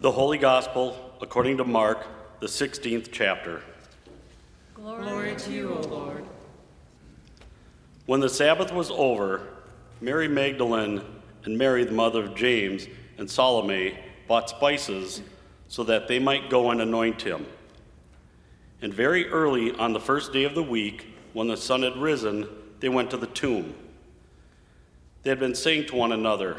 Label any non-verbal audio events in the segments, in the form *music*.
The Holy Gospel according to Mark, the 16th chapter. Glory Glory to you, O Lord. When the Sabbath was over, Mary Magdalene and Mary, the mother of James, and Salome bought spices so that they might go and anoint him. And very early on the first day of the week, when the sun had risen, they went to the tomb. They had been saying to one another,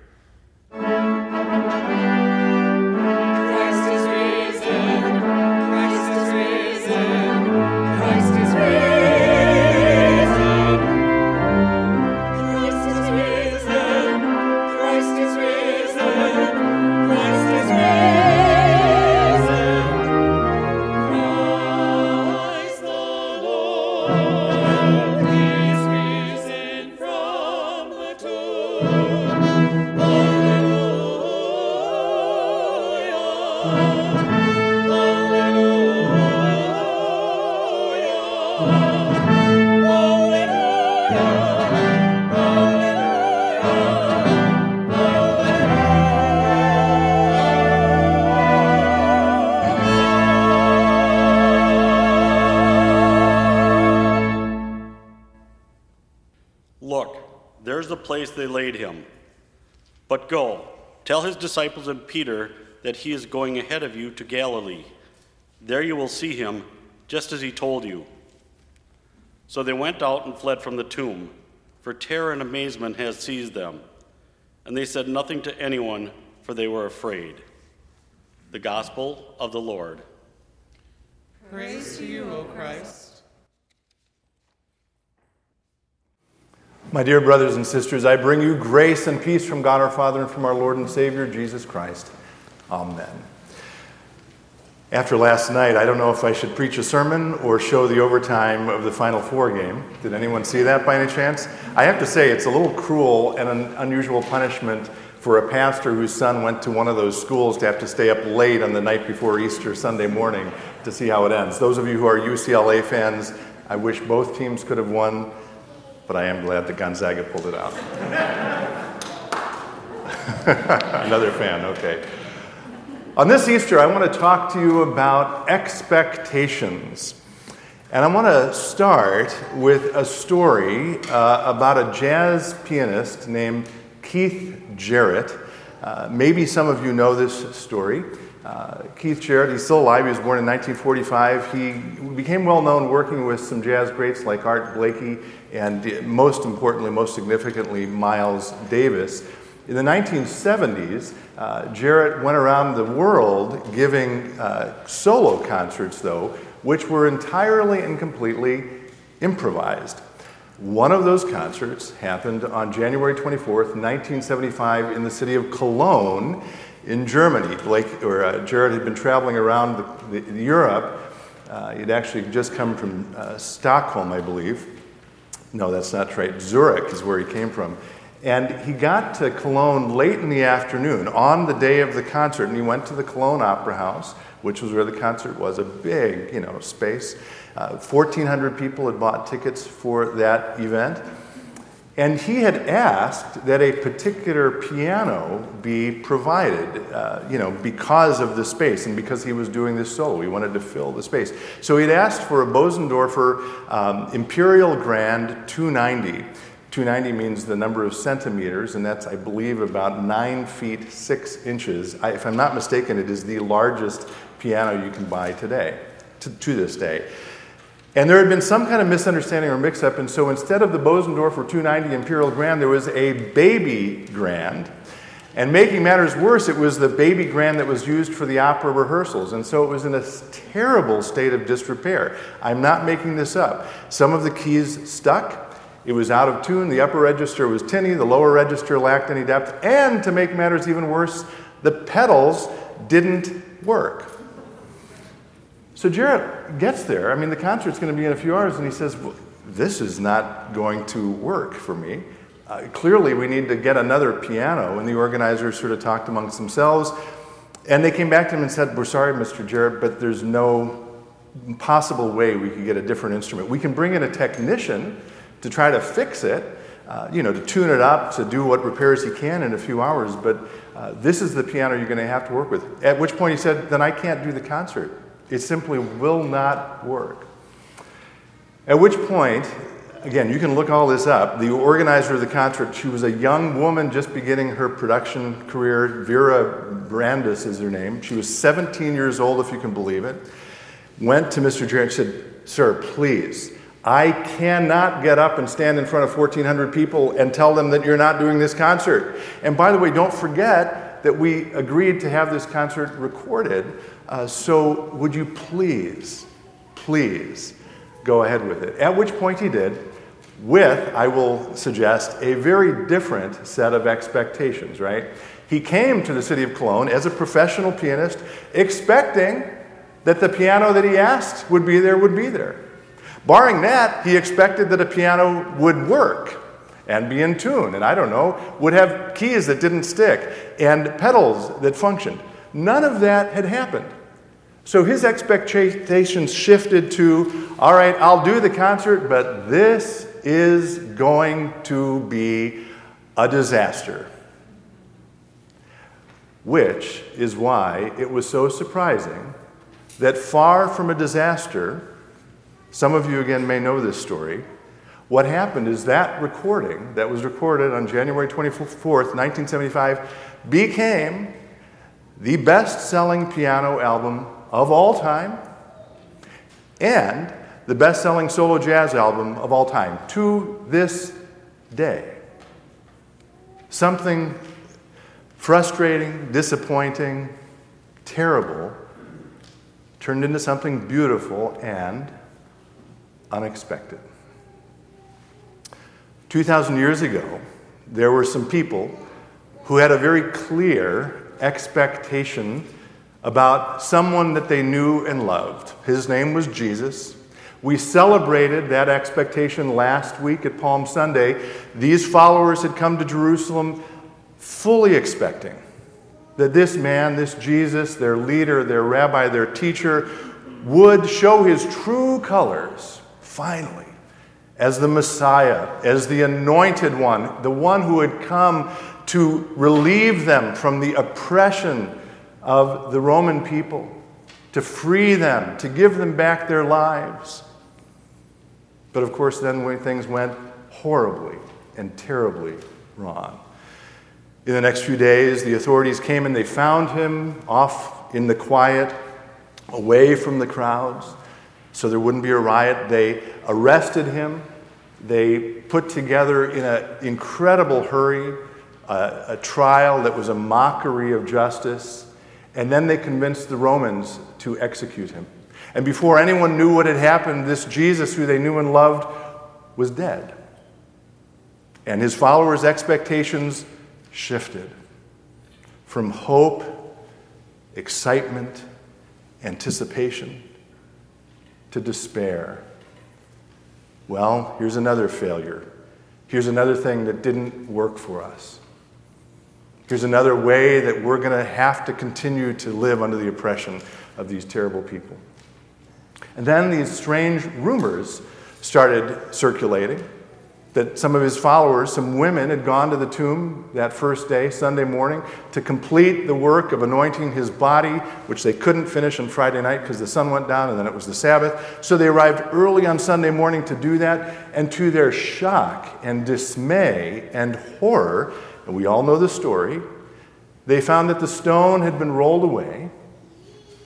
Christ there's the place they laid him. But go, tell his disciples and Peter that he is going ahead of you to Galilee. There you will see him, just as he told you. So they went out and fled from the tomb, for terror and amazement had seized them. And they said nothing to anyone, for they were afraid. The Gospel of the Lord. Praise to you, O Christ. My dear brothers and sisters, I bring you grace and peace from God our Father and from our Lord and Savior Jesus Christ. Amen. After last night, I don't know if I should preach a sermon or show the overtime of the Final Four game. Did anyone see that by any chance? I have to say, it's a little cruel and an unusual punishment for a pastor whose son went to one of those schools to have to stay up late on the night before Easter Sunday morning to see how it ends. Those of you who are UCLA fans, I wish both teams could have won but I am glad that Gonzaga pulled it out. *laughs* Another fan, okay. On this Easter, I want to talk to you about expectations. And I want to start with a story uh, about a jazz pianist named Keith Jarrett. Uh, maybe some of you know this story. Uh, Keith Jarrett, he's still alive. He was born in 1945. He became well known working with some jazz greats like Art Blakey and, most importantly, most significantly, Miles Davis. In the 1970s, uh, Jarrett went around the world giving uh, solo concerts, though, which were entirely and completely improvised. One of those concerts happened on January 24th, 1975, in the city of Cologne in Germany. Blake, or uh, Jarrett had been traveling around the, the, Europe. Uh, he'd actually just come from uh, Stockholm, I believe. No, that's not right. Zurich is where he came from. And he got to Cologne late in the afternoon on the day of the concert, and he went to the Cologne Opera House, which was where the concert was, a big, you know, space. Uh, 1,400 people had bought tickets for that event. And he had asked that a particular piano be provided, uh, you know, because of the space and because he was doing this solo. He wanted to fill the space. So he'd asked for a Bosendorfer um, Imperial Grand 290. 290 means the number of centimeters, and that's, I believe, about 9 feet 6 inches. I, if I'm not mistaken, it is the largest piano you can buy today, to, to this day. And there had been some kind of misunderstanding or mix up, and so instead of the Bosendorfer 290 Imperial Grand, there was a baby grand. And making matters worse, it was the baby grand that was used for the opera rehearsals. And so it was in a terrible state of disrepair. I'm not making this up. Some of the keys stuck. It was out of tune. The upper register was tinny. The lower register lacked any depth. And to make matters even worse, the pedals didn't work. So Jarrett gets there. I mean, the concert's going to be in a few hours, and he says, well, This is not going to work for me. Uh, clearly, we need to get another piano. And the organizers sort of talked amongst themselves. And they came back to him and said, We're sorry, Mr. Jarrett, but there's no possible way we could get a different instrument. We can bring in a technician to try to fix it, uh, you know, to tune it up, to do what repairs he can in a few hours, but uh, this is the piano you're going to have to work with. At which point he said, Then I can't do the concert. It simply will not work. At which point, again, you can look all this up. The organizer of the concert, she was a young woman just beginning her production career. Vera Brandes is her name. She was 17 years old, if you can believe it. Went to Mr. Jarrett and said, Sir, please, I cannot get up and stand in front of 1,400 people and tell them that you're not doing this concert. And by the way, don't forget that we agreed to have this concert recorded. Uh, so would you please, please go ahead with it? At which point he did, with, I will suggest, a very different set of expectations, right? He came to the city of Cologne as a professional pianist, expecting that the piano that he asked would be there would be there. Barring that, he expected that a piano would work and be in tune, and I don't know, would have keys that didn't stick and pedals that functioned. None of that had happened. So his expectations shifted to all right, I'll do the concert, but this is going to be a disaster. Which is why it was so surprising that far from a disaster, some of you again may know this story. What happened is that recording that was recorded on January 24th, 1975, became the best selling piano album of all time and the best selling solo jazz album of all time to this day. Something frustrating, disappointing, terrible turned into something beautiful and unexpected. 2,000 years ago, there were some people who had a very clear expectation about someone that they knew and loved. His name was Jesus. We celebrated that expectation last week at Palm Sunday. These followers had come to Jerusalem fully expecting that this man, this Jesus, their leader, their rabbi, their teacher, would show his true colors finally, as the Messiah, as the anointed one, the one who had come to relieve them from the oppression of the Roman people, to free them, to give them back their lives. But of course, then things went horribly and terribly wrong. In the next few days, the authorities came and they found him off in the quiet, away from the crowds so there wouldn't be a riot. They arrested him. They put together in an incredible hurry a, trial that was a mockery of justice. And then they convinced the Romans to execute him. And before anyone knew what had happened, this Jesus, who they knew and loved, was dead. And his followers' expectations shifted from hope, excitement, anticipation to despair. Well, here's another failure. Here's another thing that didn't work for us. Here's another way that we're going to have to continue to live under the oppression of these terrible people. And then these strange rumors started circulating that some of his followers, some women, had gone to the tomb that first day, Sunday morning, to complete the work of anointing his body, which they couldn't finish on Friday night because the sun went down and then it was the Sabbath. So they arrived early on Sunday morning to do that, and to their shock and dismay and horror, and we all know the story, they found that the stone had been rolled away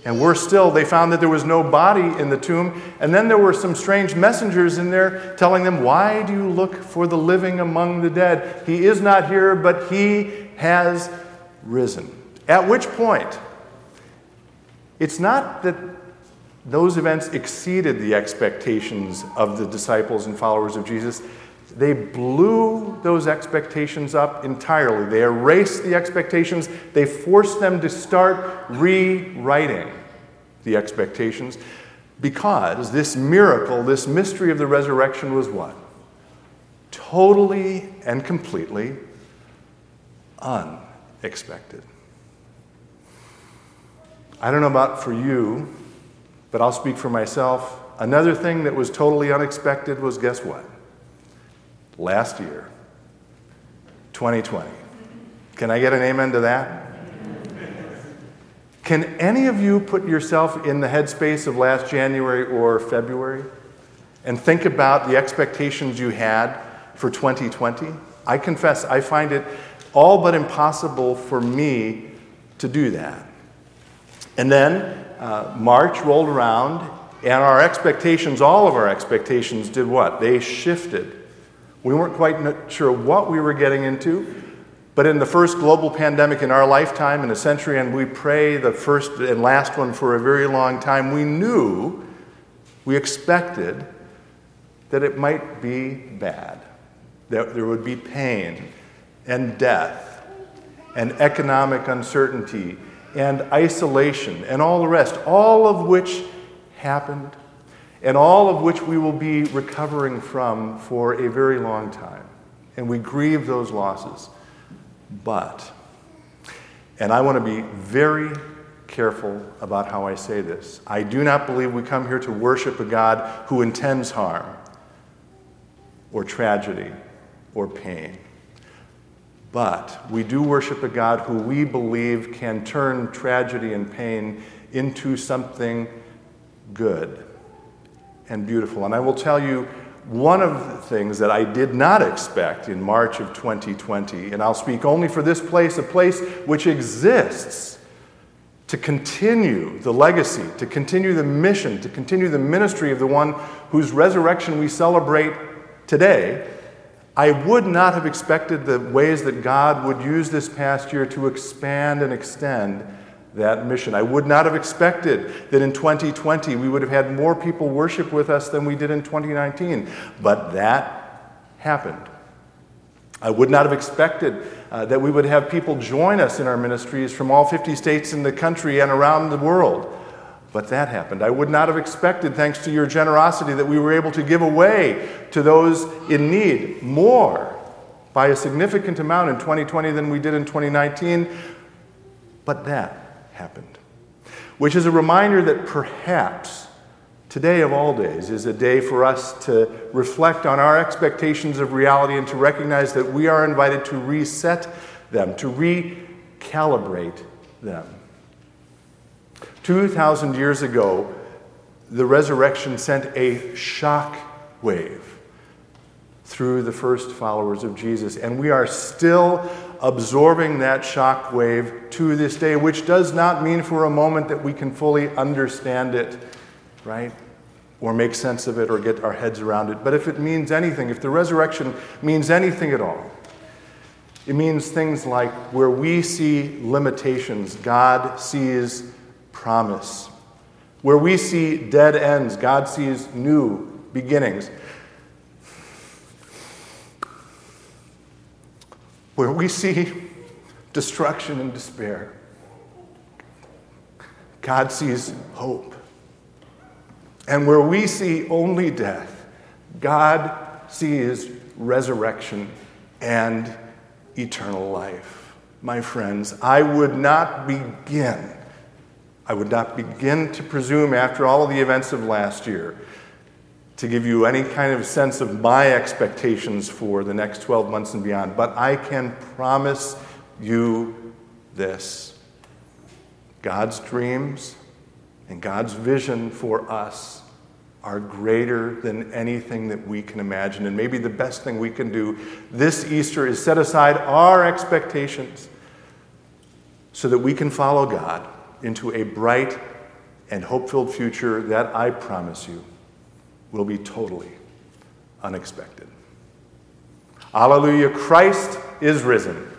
and worse still, they found that there was no body in the tomb. And then there were some strange messengers in there telling them, Why do you look for the living among the dead? He is not here, but he has risen. At which point, it's not that those events exceeded the expectations of the disciples and followers of Jesus. They blew those expectations up entirely. They erased the expectations. They forced them to start rewriting the expectations because this miracle, this mystery of the resurrection was what? Totally and completely unexpected. I don't know about for you, but I'll speak for myself. Another thing that was totally unexpected was guess what? Last year, 2020. Can I get an amen to that? Can any of you put yourself in the headspace of last January or February and think about the expectations you had for 2020? I confess, I find it all but impossible for me to do that. And then uh, March rolled around, and our expectations, all of our expectations, did what? They shifted. We weren't quite sure what we were getting into, but in the first global pandemic in our lifetime, in a century, and we pray the first and last one for a very long time, we knew, we expected that it might be bad, that there would be pain and death and economic uncertainty and isolation and all the rest, all of which happened and all of which we will be recovering from for a very long time. And we grieve those losses. But, and I want to be very careful about how I say this, I do not believe we come here to worship a God who intends harm or tragedy or pain. But we do worship a God who we believe can turn tragedy and pain into something good and beautiful. And I will tell you one of the things that I did not expect in March of 2020, and I'll speak only for this place, a place which exists to continue the legacy, to continue the mission, to continue the ministry of the one whose resurrection we celebrate today. I would not have expected the ways that God would use this past year to expand and extend that mission. I would not have expected that in 2020 we would have had more people worship with us than we did in 2019, but that happened. I would not have expected uh, that we would have people join us in our ministries from all 50 states in the country and around the world. But that happened. I would not have expected, thanks to your generosity, that we were able to give away to those in need more by a significant amount in 2020 than we did in 2019. But that happened. Which is a reminder that perhaps today of all days is a day for us to reflect on our expectations of reality and to recognize that we are invited to reset them, to recalibrate them. 2,000 years ago, the resurrection sent a shock wave through the first followers of Jesus. And we are still absorbing that shock wave to this day, which does not mean for a moment that we can fully understand it, right? Or make sense of it or get our heads around it. But if it means anything, if the resurrection means anything at all, it means things like where we see limitations, God sees promise. Where we see dead ends, God sees new beginnings. Where we see destruction and despair, God sees hope. And where we see only death, God sees resurrection and eternal life. My friends, I would not begin, I would not begin to presume after all of the events of last year to give you any kind of sense of my expectations for the next 12 months and beyond, but I can promise you this God's dreams and God's vision for us are greater than anything that we can imagine. And maybe the best thing we can do this Easter is set aside our expectations so that we can follow God into a bright and hope filled future that I promise you will be totally unexpected. Alleluia, Christ is risen.